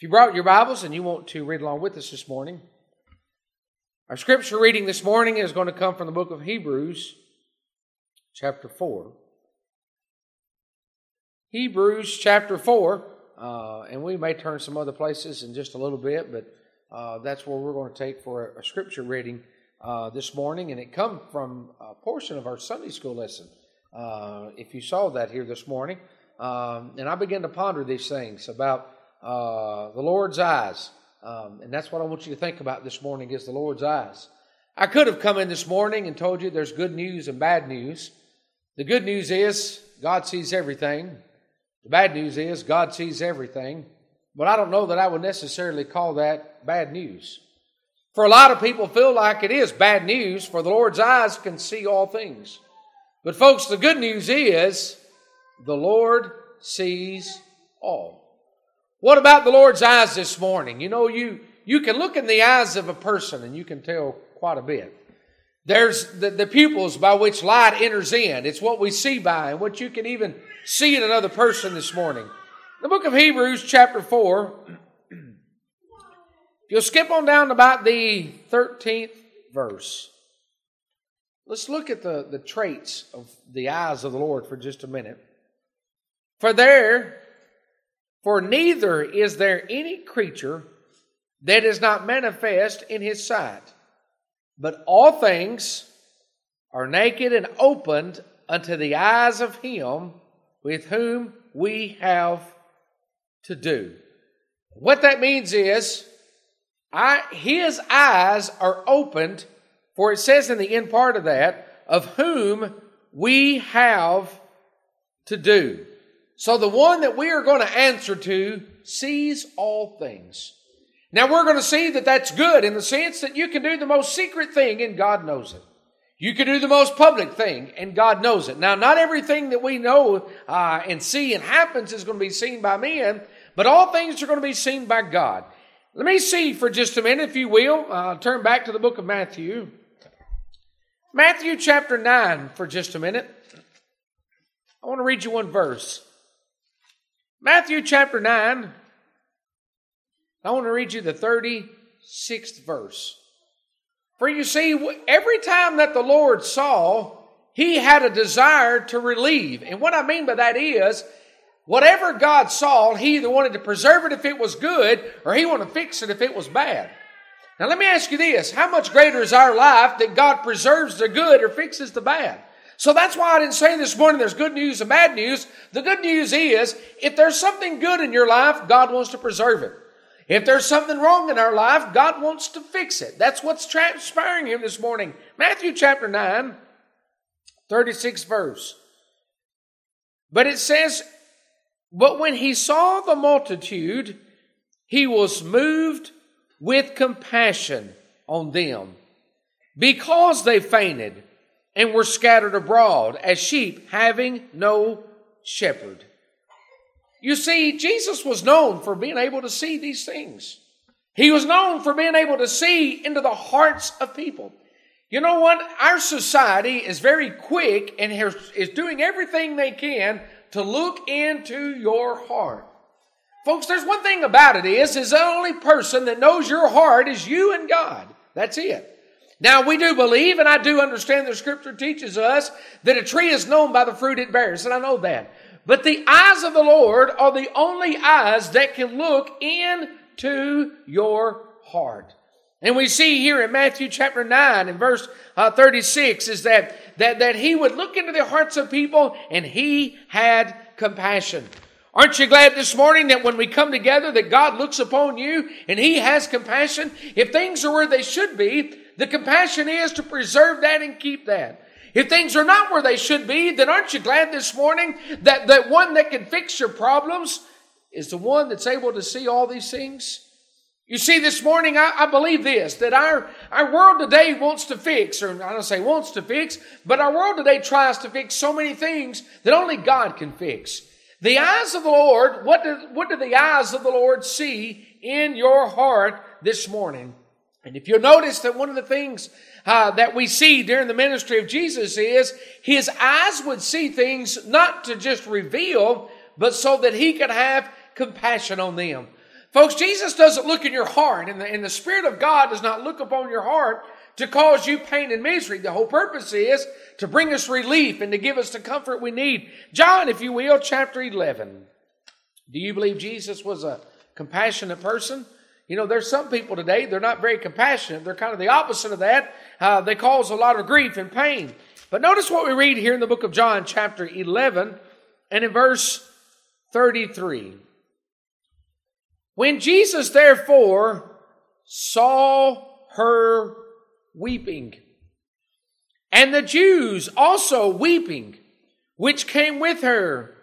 If you brought your Bibles and you want to read along with us this morning, our scripture reading this morning is going to come from the book of Hebrews, chapter 4. Hebrews chapter 4, uh, and we may turn some other places in just a little bit, but uh, that's where we're going to take for a, a scripture reading uh, this morning, and it comes from a portion of our Sunday school lesson. Uh, if you saw that here this morning, um, and I began to ponder these things about uh, the Lord's eyes. Um, and that's what I want you to think about this morning is the Lord's eyes. I could have come in this morning and told you there's good news and bad news. The good news is God sees everything. The bad news is God sees everything. But I don't know that I would necessarily call that bad news. For a lot of people feel like it is bad news, for the Lord's eyes can see all things. But folks, the good news is the Lord sees all. What about the Lord's eyes this morning? You know, you, you can look in the eyes of a person and you can tell quite a bit. There's the, the pupils by which light enters in. It's what we see by and what you can even see in another person this morning. The book of Hebrews, chapter 4, you'll skip on down about the 13th verse. Let's look at the, the traits of the eyes of the Lord for just a minute. For there for neither is there any creature that is not manifest in his sight, but all things are naked and opened unto the eyes of him with whom we have to do. What that means is, I, his eyes are opened, for it says in the end part of that, of whom we have to do. So the one that we are going to answer to sees all things. Now we're going to see that that's good in the sense that you can do the most secret thing and God knows it. You can do the most public thing and God knows it. Now, not everything that we know uh, and see and happens is going to be seen by men, but all things are going to be seen by God. Let me see for just a minute, if you will. Uh, turn back to the book of Matthew. Matthew chapter 9 for just a minute. I want to read you one verse. Matthew chapter 9. I want to read you the 36th verse. For you see, every time that the Lord saw, he had a desire to relieve. And what I mean by that is, whatever God saw, he either wanted to preserve it if it was good, or he wanted to fix it if it was bad. Now let me ask you this. How much greater is our life that God preserves the good or fixes the bad? So that's why I didn't say this morning there's good news and bad news. The good news is if there's something good in your life, God wants to preserve it. If there's something wrong in our life, God wants to fix it. That's what's transpiring here this morning. Matthew chapter 9, 36 verse. But it says, But when he saw the multitude, he was moved with compassion on them because they fainted and were scattered abroad as sheep having no shepherd. You see, Jesus was known for being able to see these things. He was known for being able to see into the hearts of people. You know what? Our society is very quick and is doing everything they can to look into your heart. Folks, there's one thing about it is, is the only person that knows your heart is you and God. That's it. Now we do believe, and I do understand the scripture teaches us that a tree is known by the fruit it bears, and I know that. But the eyes of the Lord are the only eyes that can look into your heart. And we see here in Matthew chapter 9 and verse uh, 36 is that, that, that he would look into the hearts of people and he had compassion. Aren't you glad this morning that when we come together that God looks upon you and he has compassion? If things are where they should be, the compassion is to preserve that and keep that. If things are not where they should be, then aren't you glad this morning that that one that can fix your problems is the one that's able to see all these things? You see, this morning I, I, believe this that our, our world today wants to fix, or I don't say wants to fix, but our world today tries to fix so many things that only God can fix. The eyes of the Lord, what do, what do the eyes of the Lord see in your heart this morning? And if you'll notice that one of the things uh, that we see during the ministry of Jesus is his eyes would see things not to just reveal, but so that he could have compassion on them. Folks, Jesus doesn't look in your heart, and the, and the Spirit of God does not look upon your heart to cause you pain and misery. The whole purpose is to bring us relief and to give us the comfort we need. John, if you will, chapter 11. Do you believe Jesus was a compassionate person? You know, there's some people today, they're not very compassionate. They're kind of the opposite of that. Uh, they cause a lot of grief and pain. But notice what we read here in the book of John, chapter 11, and in verse 33. When Jesus therefore saw her weeping, and the Jews also weeping, which came with her,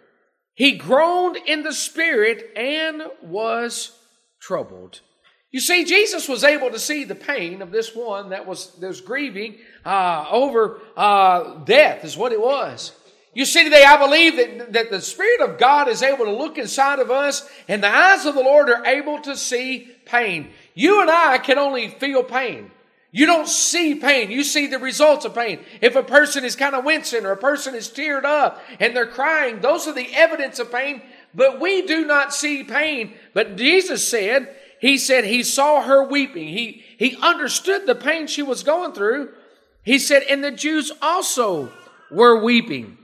he groaned in the spirit and was troubled. You see, Jesus was able to see the pain of this one that was, that was grieving uh, over uh, death, is what it was. You see today, I believe that, that the Spirit of God is able to look inside of us, and the eyes of the Lord are able to see pain. You and I can only feel pain. You don't see pain. You see the results of pain. If a person is kind of wincing or a person is teared up and they're crying, those are the evidence of pain, but we do not see pain. But Jesus said, He said He saw her weeping. He, he understood the pain she was going through. He said, and the Jews also were weeping.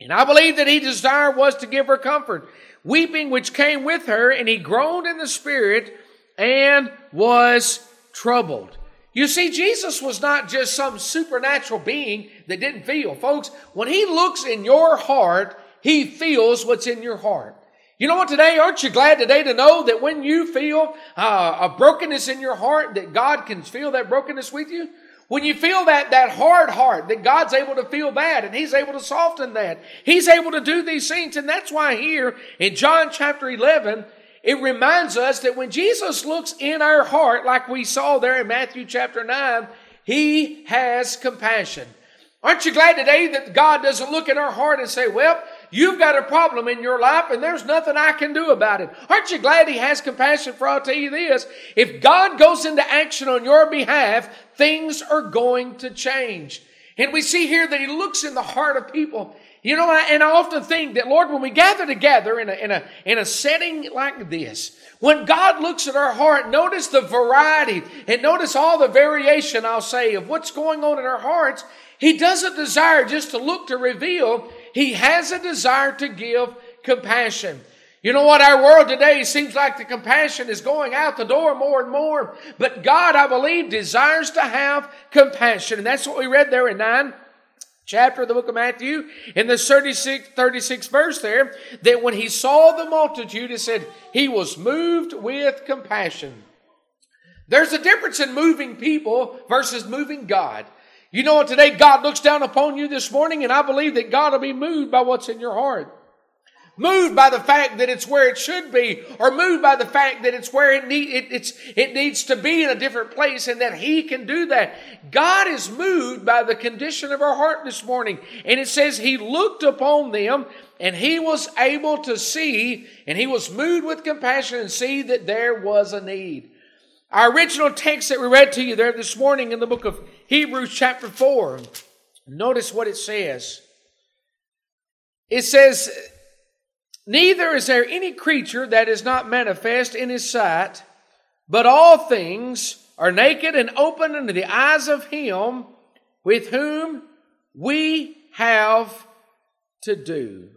And I believe that he desired was to give her comfort, weeping which came with her, and he groaned in the spirit and was troubled. You see, Jesus was not just some supernatural being that didn't feel. Folks, when he looks in your heart, he feels what's in your heart. You know what today? Aren't you glad today to know that when you feel uh, a brokenness in your heart, that God can feel that brokenness with you? When you feel that, that hard heart, that God's able to feel that and He's able to soften that. He's able to do these things. And that's why here in John chapter 11, it reminds us that when Jesus looks in our heart, like we saw there in Matthew chapter 9, He has compassion. Aren't you glad today that God doesn't look in our heart and say, well, You've got a problem in your life and there's nothing I can do about it. Aren't you glad He has compassion for? I'll tell you this. If God goes into action on your behalf, things are going to change. And we see here that He looks in the heart of people. You know, and I often think that, Lord, when we gather together in a, in a, in a setting like this, when God looks at our heart, notice the variety and notice all the variation, I'll say, of what's going on in our hearts. He doesn't desire just to look to reveal. He has a desire to give compassion. You know what? Our world today seems like the compassion is going out the door more and more. But God, I believe, desires to have compassion. And that's what we read there in 9 chapter of the book of Matthew in the 36, 36 verse there, that when he saw the multitude, it said he was moved with compassion. There's a difference in moving people versus moving God. You know what? Today God looks down upon you this morning, and I believe that God will be moved by what's in your heart. Moved by the fact that it's where it should be, or moved by the fact that it's where it, need, it, it needs to be in a different place and that He can do that. God is moved by the condition of our heart this morning. And it says He looked upon them and He was able to see, and He was moved with compassion and see that there was a need. Our original text that we read to you there this morning in the book of Hebrews, chapter 4, notice what it says. It says, Neither is there any creature that is not manifest in his sight, but all things are naked and open unto the eyes of him with whom we have to do.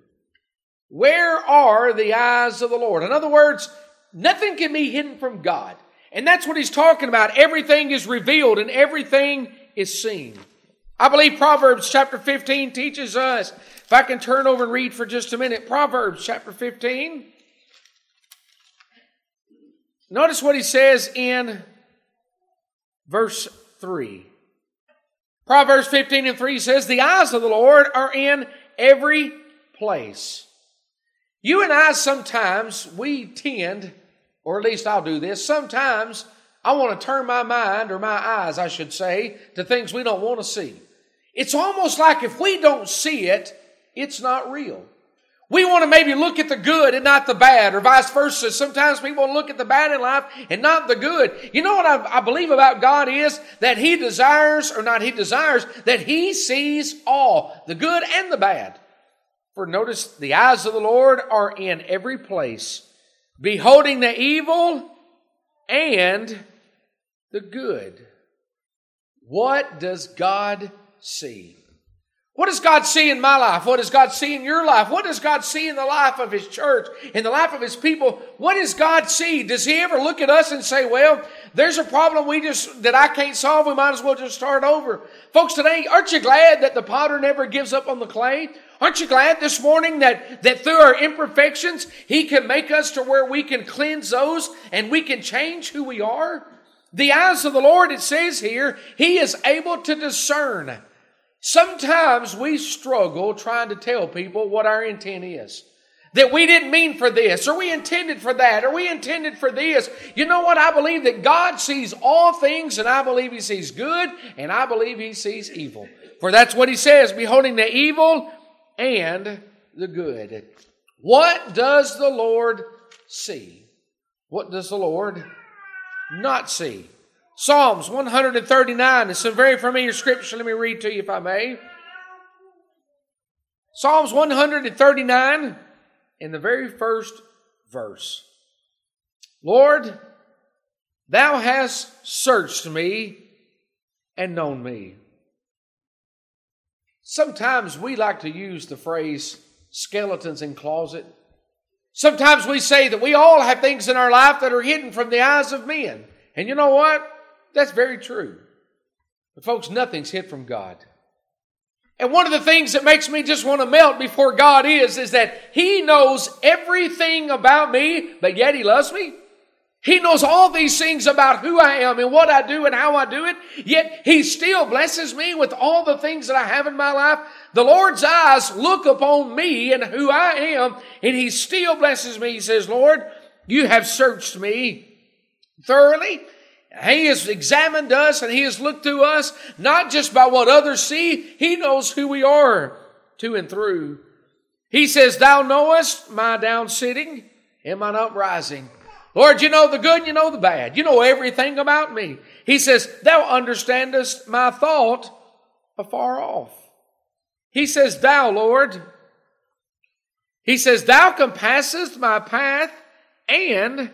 Where are the eyes of the Lord? In other words, nothing can be hidden from God. And that's what he's talking about. Everything is revealed and everything is seen. I believe Proverbs chapter 15 teaches us. If I can turn over and read for just a minute, Proverbs chapter 15. Notice what he says in verse 3. Proverbs 15 and 3 says, The eyes of the Lord are in every place. You and I sometimes, we tend or at least I'll do this. Sometimes I want to turn my mind, or my eyes, I should say, to things we don't want to see. It's almost like if we don't see it, it's not real. We want to maybe look at the good and not the bad, or vice versa. Sometimes we want to look at the bad in life and not the good. You know what I, I, believe about God is that He desires, or not He desires, that He sees all, the good and the bad. For notice, the eyes of the Lord are in every place beholding the evil and the good. What does God see? What does God see in my life? What does God see in your life? What does God see in the life of His church, in the life of His people? What does God see? Does He ever look at us and say, well, there's a problem we just, that I can't solve. We might as well just start over. Folks, today, aren't you glad that the potter never gives up on the clay? Aren't you glad this morning that, that through our imperfections, He can make us to where we can cleanse those and we can change who we are? The eyes of the Lord, it says here, He is able to discern Sometimes we struggle trying to tell people what our intent is. That we didn't mean for this, or we intended for that, or we intended for this. You know what? I believe that God sees all things, and I believe He sees good, and I believe He sees evil. For that's what He says, beholding the evil and the good. What does the Lord see? What does the Lord not see? Psalms 139 is some very familiar scripture. Let me read to you if I may. Psalms 139 in the very first verse. Lord, thou hast searched me and known me. Sometimes we like to use the phrase skeletons in closet. Sometimes we say that we all have things in our life that are hidden from the eyes of men. And you know what? That's very true. But, folks, nothing's hid from God. And one of the things that makes me just want to melt before God is, is that He knows everything about me, but yet He loves me. He knows all these things about who I am and what I do and how I do it, yet He still blesses me with all the things that I have in my life. The Lord's eyes look upon me and who I am, and He still blesses me. He says, Lord, you have searched me thoroughly he has examined us and He has looked through us, not just by what others see, He knows who we are to and through. He says, Thou knowest my down sitting and my uprising. Lord, you know the good, you know the bad. You know everything about me. He says, Thou understandest my thought afar off. He says, Thou, Lord. He says, Thou compassest my path and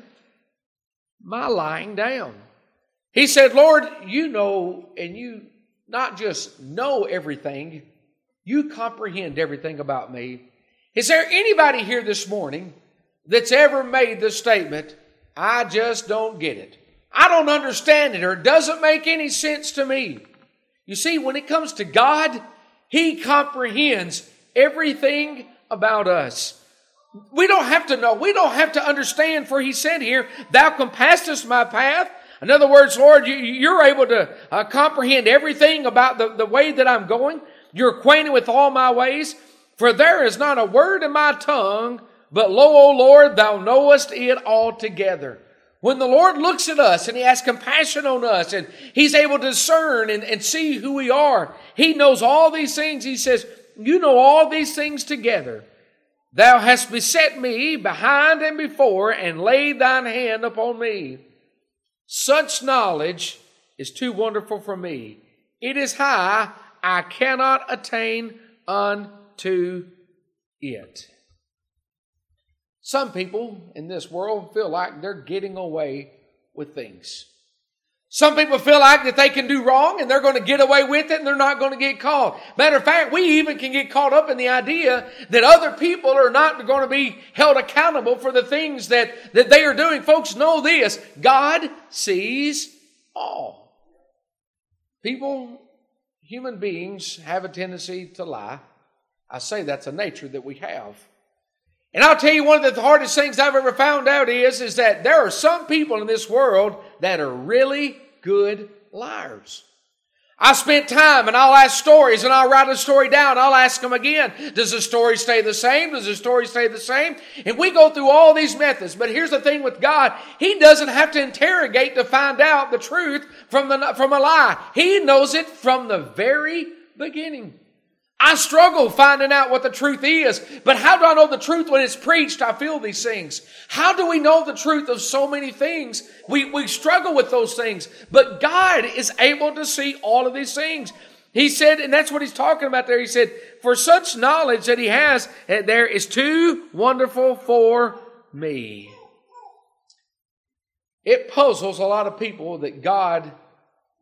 my lying down. He said, Lord, you know, and you not just know everything, you comprehend everything about me. Is there anybody here this morning that's ever made the statement, I just don't get it? I don't understand it or it doesn't make any sense to me. You see, when it comes to God, He comprehends everything about us. We don't have to know. We don't have to understand, for He said here, Thou compassest my path. In other words, Lord, you, are able to uh, comprehend everything about the, the way that I'm going. You're acquainted with all my ways. For there is not a word in my tongue, but lo, O Lord, thou knowest it altogether. When the Lord looks at us and He has compassion on us and He's able to discern and, and see who we are, He knows all these things. He says, You know all these things together. Thou hast beset me behind and before and laid thine hand upon me. Such knowledge is too wonderful for me. It is high, I cannot attain unto it. Some people in this world feel like they're getting away with things. Some people feel like that they can do wrong and they're going to get away with it and they're not going to get caught. Matter of fact, we even can get caught up in the idea that other people are not going to be held accountable for the things that, that they are doing. Folks, know this. God sees all. People, human beings have a tendency to lie. I say that's a nature that we have. And I'll tell you one of the hardest things I've ever found out is, is that there are some people in this world that are really good liars. I spent time and I'll ask stories and I'll write a story down. I'll ask them again. Does the story stay the same? Does the story stay the same? And we go through all these methods. But here's the thing with God. He doesn't have to interrogate to find out the truth from, the, from a lie. He knows it from the very beginning. I struggle finding out what the truth is, but how do I know the truth when it's preached? I feel these things. How do we know the truth of so many things? We, we struggle with those things, but God is able to see all of these things. He said, and that's what he's talking about there. He said, for such knowledge that he has, eh, there is too wonderful for me. It puzzles a lot of people that God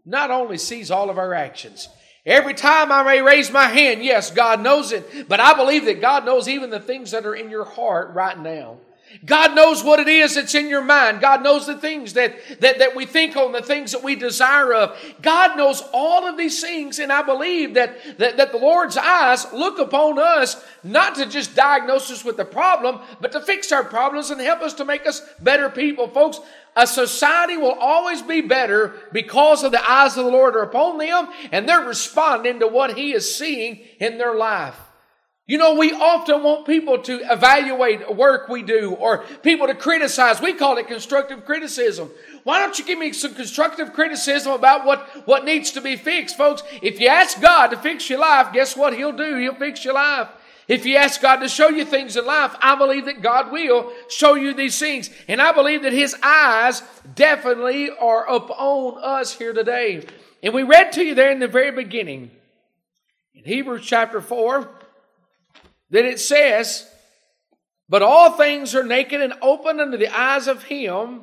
not only sees all of our actions, Every time I may raise my hand, yes, God knows it, but I believe that God knows even the things that are in your heart right now. God knows what it is that's in your mind. God knows the things that, that, that we think on, the things that we desire of. God knows all of these things, and I believe that, that, that the Lord's eyes look upon us not to just diagnose us with the problem, but to fix our problems and help us to make us better people. Folks, a society will always be better because of the eyes of the Lord are upon them, and they're responding to what He is seeing in their life. You know, we often want people to evaluate work we do or people to criticize. We call it constructive criticism. Why don't you give me some constructive criticism about what, what needs to be fixed, folks? If you ask God to fix your life, guess what He'll do? He'll fix your life. If you ask God to show you things in life, I believe that God will show you these things. And I believe that His eyes definitely are upon us here today. And we read to you there in the very beginning, in Hebrews chapter 4, that it says, But all things are naked and open unto the eyes of him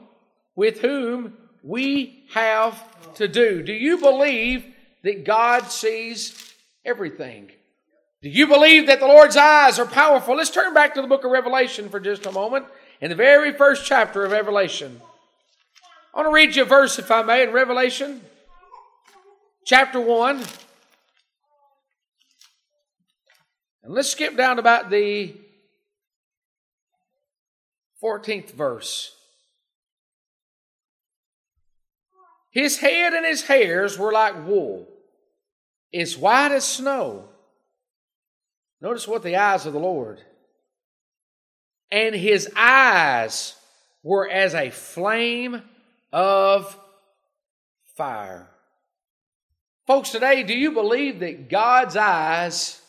with whom we have to do. Do you believe that God sees everything? Do you believe that the Lord's eyes are powerful? Let's turn back to the book of Revelation for just a moment. In the very first chapter of Revelation. I want to read you a verse, if I may, in Revelation chapter 1. And let's skip down to about the 14th verse. His head and his hairs were like wool, as white as snow. Notice what the eyes of the Lord. And his eyes were as a flame of fire. Folks, today, do you believe that God's eyes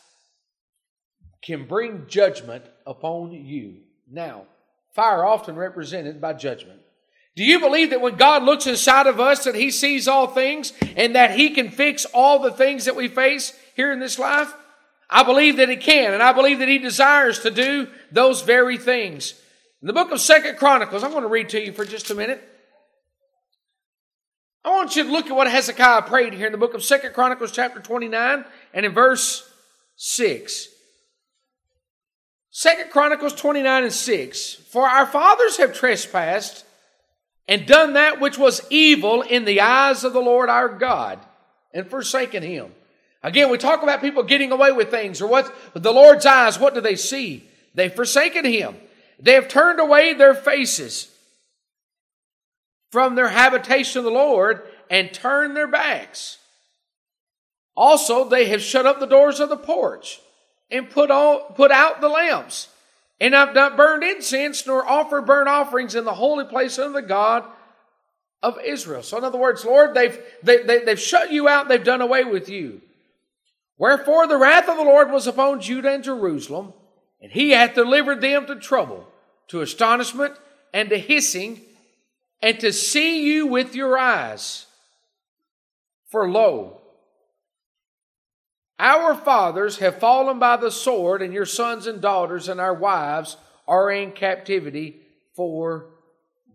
can bring judgment upon you. Now, fire often represented by judgment. Do you believe that when God looks inside of us that he sees all things and that he can fix all the things that we face here in this life? I believe that he can and I believe that he desires to do those very things. In the book of Second Chronicles, I'm going to read to you for just a minute. I want you to look at what Hezekiah prayed here in the book of Second Chronicles chapter 29 and in verse 6. Second Chronicles 29 and 6. For our fathers have trespassed and done that which was evil in the eyes of the Lord our God and forsaken him. Again, we talk about people getting away with things or what the Lord's eyes, what do they see? They've forsaken him. They have turned away their faces from their habitation of the Lord and turned their backs. Also, they have shut up the doors of the porch and put, all, put out the lamps. And I've not burned incense nor offered burnt offerings in the holy place of the God of Israel. So, in other words, Lord, they've, they, they, they've shut you out, they've done away with you. Wherefore the wrath of the Lord was upon Judah and Jerusalem, and he hath delivered them to trouble, to astonishment, and to hissing, and to see you with your eyes. For lo, our fathers have fallen by the sword, and your sons and daughters and our wives are in captivity for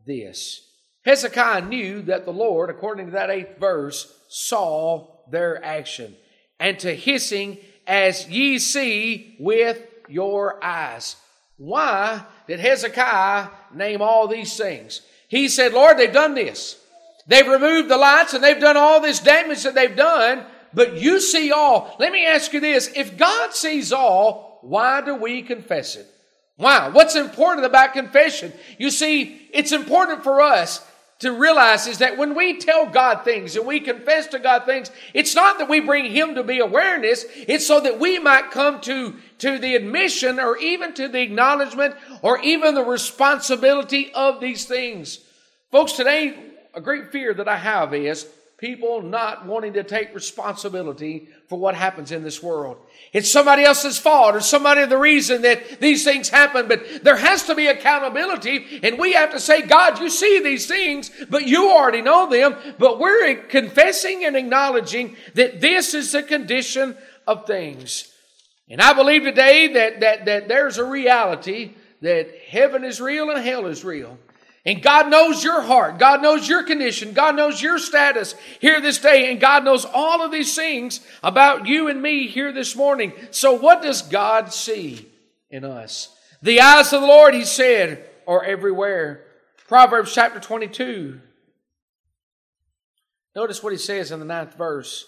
this. Hezekiah knew that the Lord, according to that eighth verse, saw their action. And to hissing, as ye see with your eyes. Why did Hezekiah name all these things? He said, Lord, they've done this. They've removed the lights and they've done all this damage that they've done but you see all. Let me ask you this. If God sees all, why do we confess it? Why? What's important about confession? You see, it's important for us to realize is that when we tell God things and we confess to God things, it's not that we bring Him to be awareness, it's so that we might come to, to the admission or even to the acknowledgement or even the responsibility of these things. Folks, today, a great fear that I have is people not wanting to take responsibility for what happens in this world. It's somebody else's fault or somebody the reason that these things happen, but there has to be accountability and we have to say, God, you see these things, but you already know them, but we're confessing and acknowledging that this is the condition of things. And I believe today that, that, that there's a reality that heaven is real and hell is real. And God knows your heart. God knows your condition. God knows your status here this day. And God knows all of these things about you and me here this morning. So what does God see in us? The eyes of the Lord, he said, are everywhere. Proverbs chapter 22. Notice what he says in the ninth verse.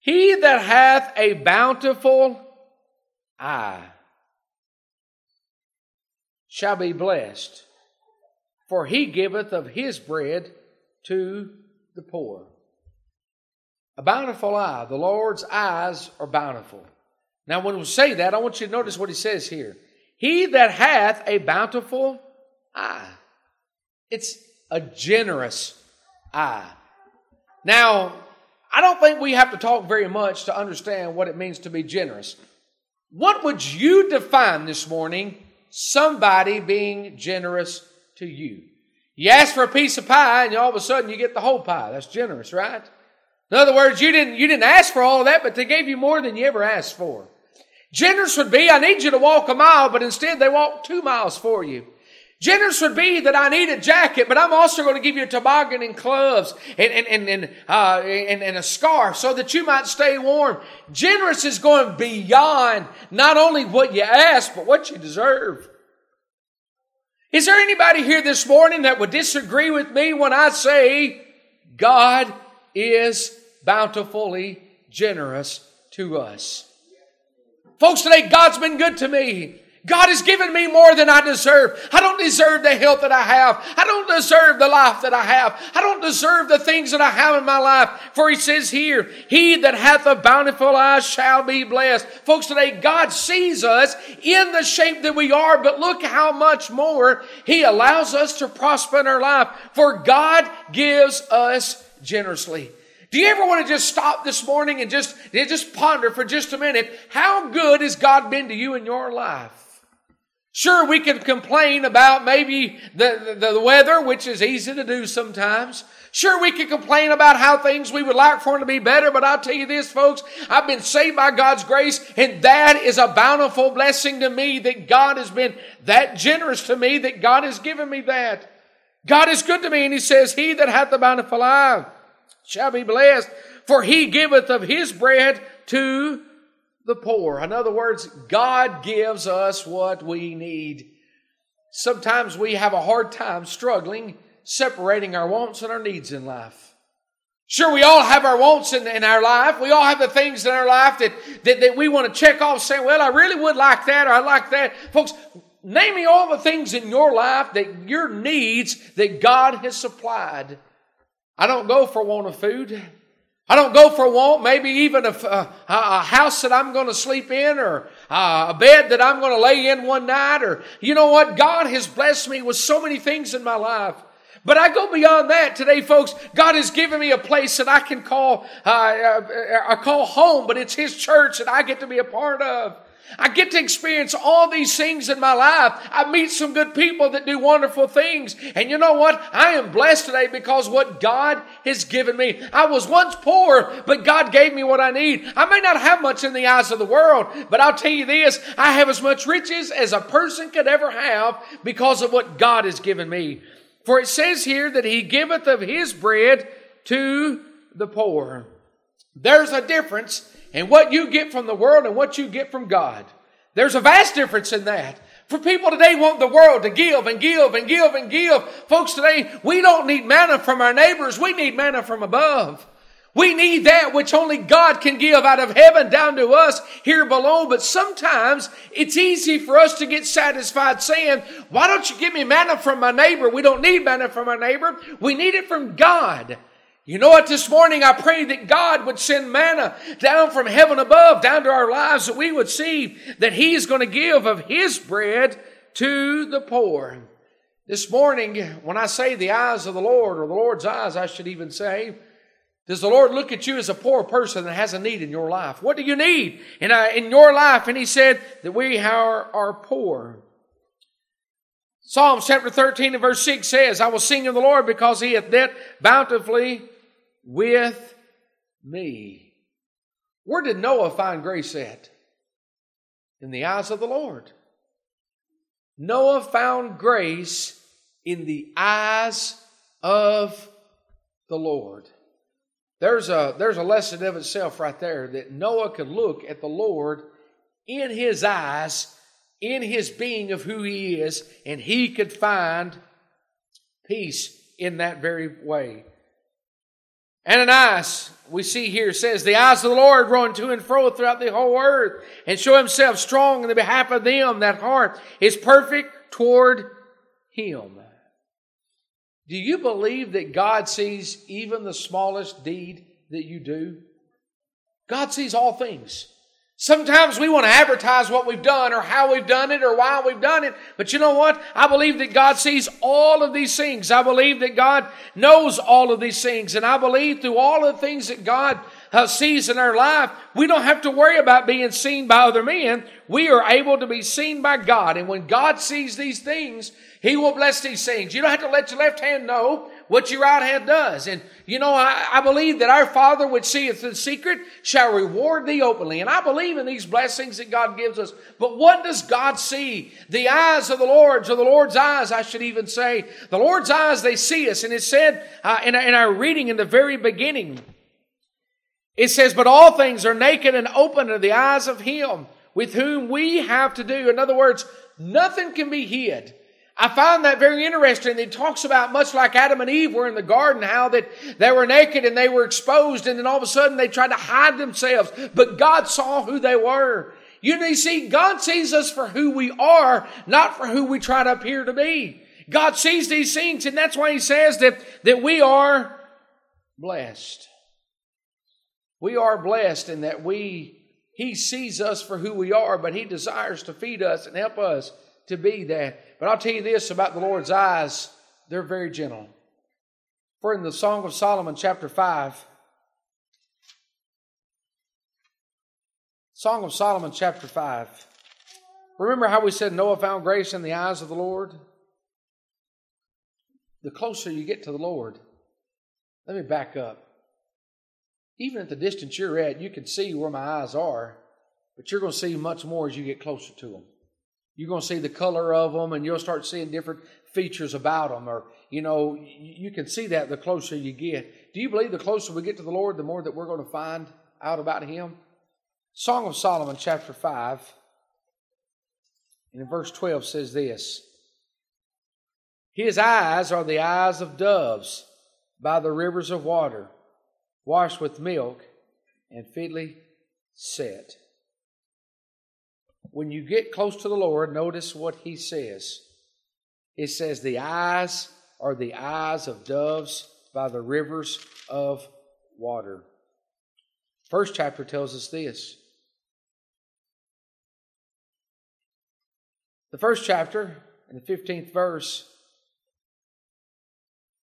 He that hath a bountiful eye shall be blessed, for he giveth of his bread to the poor. A bountiful eye. The Lord's eyes are bountiful. Now, when we say that, I want you to notice what he says here. He that hath a bountiful eye. It's a generous eye. Now, I don't think we have to talk very much to understand what it means to be generous. What would you define this morning somebody being generous to you? You ask for a piece of pie and all of a sudden you get the whole pie. That's generous, right? In other words, you didn't, you didn't ask for all of that, but they gave you more than you ever asked for. Generous would be, I need you to walk a mile, but instead they walk two miles for you. Generous would be that I need a jacket, but I'm also going to give you a toboggan and gloves and, and, and, and, uh, and, and a scarf so that you might stay warm. Generous is going beyond not only what you ask, but what you deserve. Is there anybody here this morning that would disagree with me when I say God is bountifully generous to us? Folks, today God's been good to me. God has given me more than I deserve. I don't deserve the health that I have. I don't deserve the life that I have. I don't deserve the things that I have in my life. For he says here, he that hath a bountiful eye shall be blessed. Folks, today God sees us in the shape that we are, but look how much more he allows us to prosper in our life. For God gives us generously. Do you ever want to just stop this morning and just, just ponder for just a minute? How good has God been to you in your life? Sure, we can complain about maybe the, the, the, weather, which is easy to do sometimes. Sure, we can complain about how things we would like for them to be better, but I'll tell you this, folks, I've been saved by God's grace, and that is a bountiful blessing to me that God has been that generous to me, that God has given me that. God is good to me, and He says, He that hath the bountiful eye shall be blessed, for He giveth of His bread to the poor. In other words, God gives us what we need. Sometimes we have a hard time struggling separating our wants and our needs in life. Sure, we all have our wants in, in our life. We all have the things in our life that, that, that we want to check off saying, well, I really would like that or I like that. Folks, name me all the things in your life that your needs that God has supplied. I don't go for want of food. I don't go for a want, maybe even a, a, a house that I'm going to sleep in or a bed that I'm going to lay in one night or, you know what? God has blessed me with so many things in my life. But I go beyond that today, folks. God has given me a place that I can call, uh, uh, I call home, but it's His church that I get to be a part of. I get to experience all these things in my life. I meet some good people that do wonderful things. And you know what? I am blessed today because what God has given me. I was once poor, but God gave me what I need. I may not have much in the eyes of the world, but I'll tell you this, I have as much riches as a person could ever have because of what God has given me. For it says here that he giveth of his bread to the poor. There's a difference in what you get from the world and what you get from God. There's a vast difference in that. For people today want the world to give and give and give and give. Folks today, we don't need manna from our neighbors. We need manna from above. We need that which only God can give out of heaven down to us here below. But sometimes it's easy for us to get satisfied saying, why don't you give me manna from my neighbor? We don't need manna from our neighbor. We need it from God. You know what? This morning I pray that God would send manna down from heaven above, down to our lives, that we would see that He's going to give of His bread to the poor. This morning, when I say the eyes of the Lord, or the Lord's eyes, I should even say, does the Lord look at you as a poor person that has a need in your life? What do you need in, uh, in your life? And He said that we are, are poor. Psalms chapter 13 and verse 6 says, I will sing of the Lord because He hath dealt bountifully with me. Where did Noah find grace at? In the eyes of the Lord. Noah found grace in the eyes of the Lord. There's a, there's a lesson of itself right there that Noah could look at the Lord in his eyes, in his being of who he is, and he could find peace in that very way. Ananias, we see here, says, The eyes of the Lord run to and fro throughout the whole earth and show himself strong in the behalf of them that heart is perfect toward him. Do you believe that God sees even the smallest deed that you do? God sees all things. Sometimes we want to advertise what we've done or how we've done it or why we've done it. But you know what? I believe that God sees all of these things. I believe that God knows all of these things. And I believe through all of the things that God uh, sees in our life, we don't have to worry about being seen by other men. We are able to be seen by God. And when God sees these things, He will bless these things. You don't have to let your left hand know what your right hand does. And you know, I, I believe that our Father which seeth in secret shall reward thee openly. And I believe in these blessings that God gives us. But what does God see? The eyes of the Lord's, or the Lord's eyes, I should even say. The Lord's eyes, they see us. And it said uh, in, in our reading in the very beginning, it says, But all things are naked and open to the eyes of Him with whom we have to do. In other words, nothing can be hid. I find that very interesting. It talks about much like Adam and Eve were in the garden, how that they were naked and they were exposed, and then all of a sudden they tried to hide themselves. But God saw who they were. You see, God sees us for who we are, not for who we try to appear to be. God sees these things, and that's why He says that, that we are blessed. We are blessed in that we, He sees us for who we are, but He desires to feed us and help us to be that. But I'll tell you this about the Lord's eyes, they're very gentle. For in the Song of Solomon, chapter 5, Song of Solomon, chapter 5. Remember how we said Noah found grace in the eyes of the Lord? The closer you get to the Lord, let me back up. Even at the distance you're at, you can see where my eyes are, but you're going to see much more as you get closer to them. You're going to see the color of them and you'll start seeing different features about them. Or, you know, you can see that the closer you get. Do you believe the closer we get to the Lord, the more that we're going to find out about Him? Song of Solomon, chapter 5, and in verse 12 says this His eyes are the eyes of doves by the rivers of water, washed with milk and fitly set when you get close to the Lord, notice what he says. It says, The eyes are the eyes of doves by the rivers of water. First chapter tells us this. The first chapter, in the 15th verse,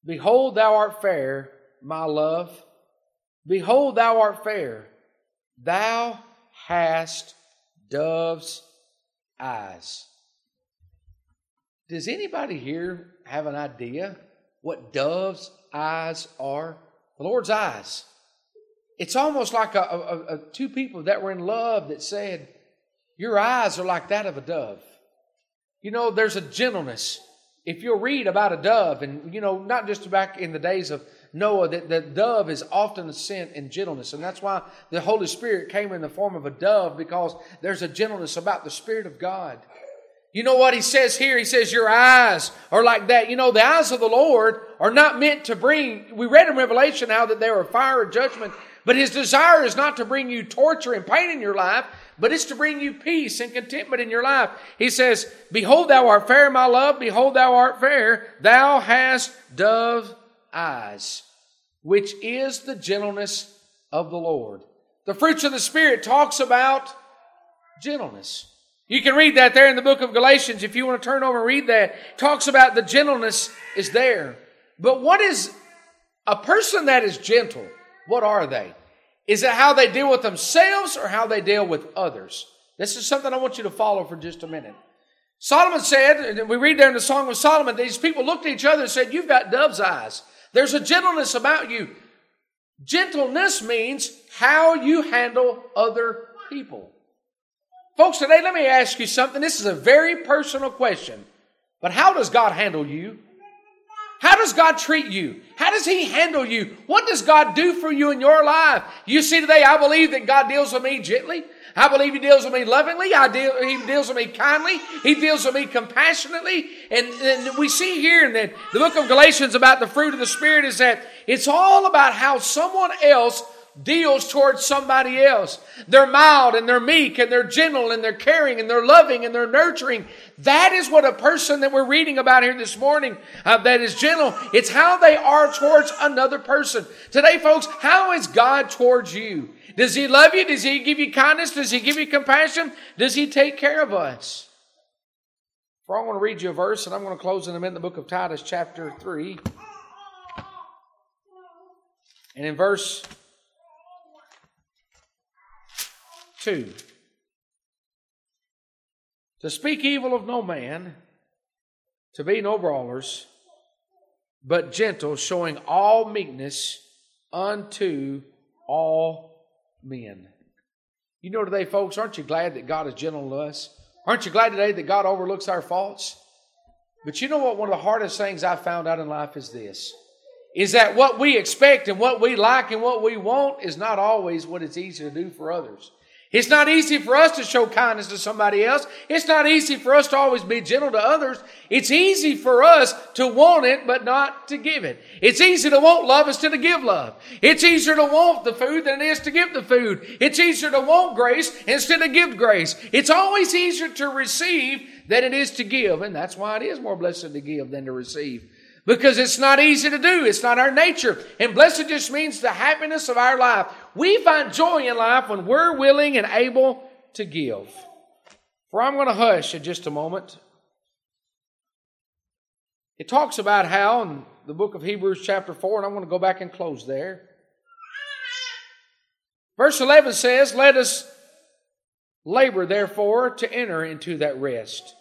Behold, thou art fair, my love. Behold, thou art fair. Thou hast dove's eyes. Does anybody here have an idea what dove's eyes are? The Lord's eyes. It's almost like a, a, a, two people that were in love that said, Your eyes are like that of a dove. You know, there's a gentleness. If you'll read about a dove, and, you know, not just back in the days of Noah that the dove is often sent in gentleness. And that's why the Holy Spirit came in the form of a dove because there's a gentleness about the Spirit of God. You know what he says here? He says, Your eyes are like that. You know, the eyes of the Lord are not meant to bring, we read in Revelation how that they were fire of judgment, but his desire is not to bring you torture and pain in your life, but it's to bring you peace and contentment in your life. He says, Behold, thou art fair, my love. Behold, thou art fair. Thou hast dove eyes, which is the gentleness of the Lord. The fruits of the Spirit talks about gentleness. You can read that there in the book of Galatians if you want to turn over and read that. Talks about the gentleness is there. But what is a person that is gentle? What are they? Is it how they deal with themselves or how they deal with others? This is something I want you to follow for just a minute. Solomon said, and we read there in the Song of Solomon, these people looked at each other and said, You've got dove's eyes. There's a gentleness about you. Gentleness means how you handle other people. Folks, today let me ask you something. This is a very personal question. But how does God handle you? How does God treat you? How does He handle you? What does God do for you in your life? You see today, I believe that God deals with me gently. I believe He deals with me lovingly. I deal, He deals with me kindly. He deals with me compassionately. And, and we see here in the, the book of Galatians about the fruit of the Spirit is that it's all about how someone else deals towards somebody else. They're mild and they're meek and they're gentle and they're caring and they're loving and they're nurturing. That is what a person that we're reading about here this morning uh, that is gentle. It's how they are towards another person. Today, folks, how is God towards you? Does He love you? Does He give you kindness? Does He give you compassion? Does He take care of us? For I want to read you a verse, and I'm going to close in a minute in the book of Titus, chapter 3. And in verse 2. To speak evil of no man, to be no brawlers, but gentle, showing all meekness unto all men. You know today, folks, aren't you glad that God is gentle to us? Aren't you glad today that God overlooks our faults? But you know what? One of the hardest things I found out in life is this is that what we expect and what we like and what we want is not always what it's easy to do for others. It's not easy for us to show kindness to somebody else. It's not easy for us to always be gentle to others. It's easy for us to want it, but not to give it. It's easy to want love instead of give love. It's easier to want the food than it is to give the food. It's easier to want grace instead of give grace. It's always easier to receive than it is to give. And that's why it is more blessed to give than to receive because it's not easy to do. It's not our nature. And blessed just means the happiness of our life. We find joy in life when we're willing and able to give. For I'm going to hush in just a moment. It talks about how in the book of Hebrews, chapter 4, and I'm going to go back and close there. Verse 11 says, Let us labor, therefore, to enter into that rest.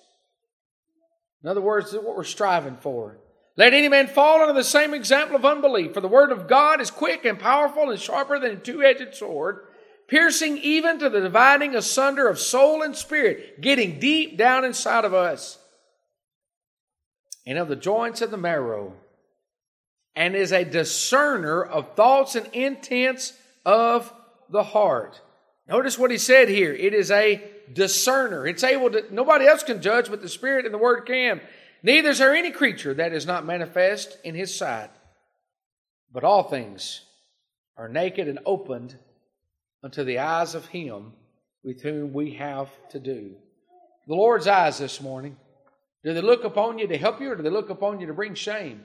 In other words, what we're striving for. Let any man fall under the same example of unbelief. For the word of God is quick and powerful and sharper than a two edged sword, piercing even to the dividing asunder of soul and spirit, getting deep down inside of us, and of the joints of the marrow, and is a discerner of thoughts and intents of the heart. Notice what he said here. It is a discerner. It's able to, nobody else can judge, but the Spirit and the Word can. Neither is there any creature that is not manifest in his sight, but all things are naked and opened unto the eyes of him with whom we have to do. The Lord's eyes this morning, do they look upon you to help you or do they look upon you to bring shame?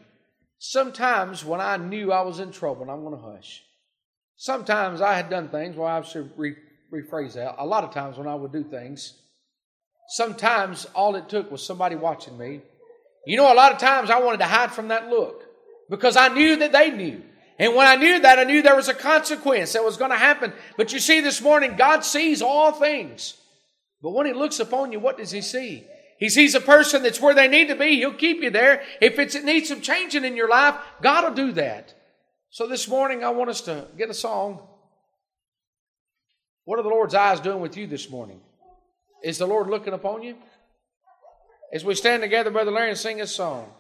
Sometimes when I knew I was in trouble, and I'm going to hush. Sometimes I had done things, well, I should re- rephrase that. A lot of times when I would do things, sometimes all it took was somebody watching me you know, a lot of times I wanted to hide from that look because I knew that they knew. And when I knew that, I knew there was a consequence that was going to happen. But you see, this morning, God sees all things. But when He looks upon you, what does He see? He sees a person that's where they need to be. He'll keep you there. If it's, it needs some changing in your life, God will do that. So this morning, I want us to get a song. What are the Lord's eyes doing with you this morning? Is the Lord looking upon you? As we stand together, Brother Larry, and sing a song.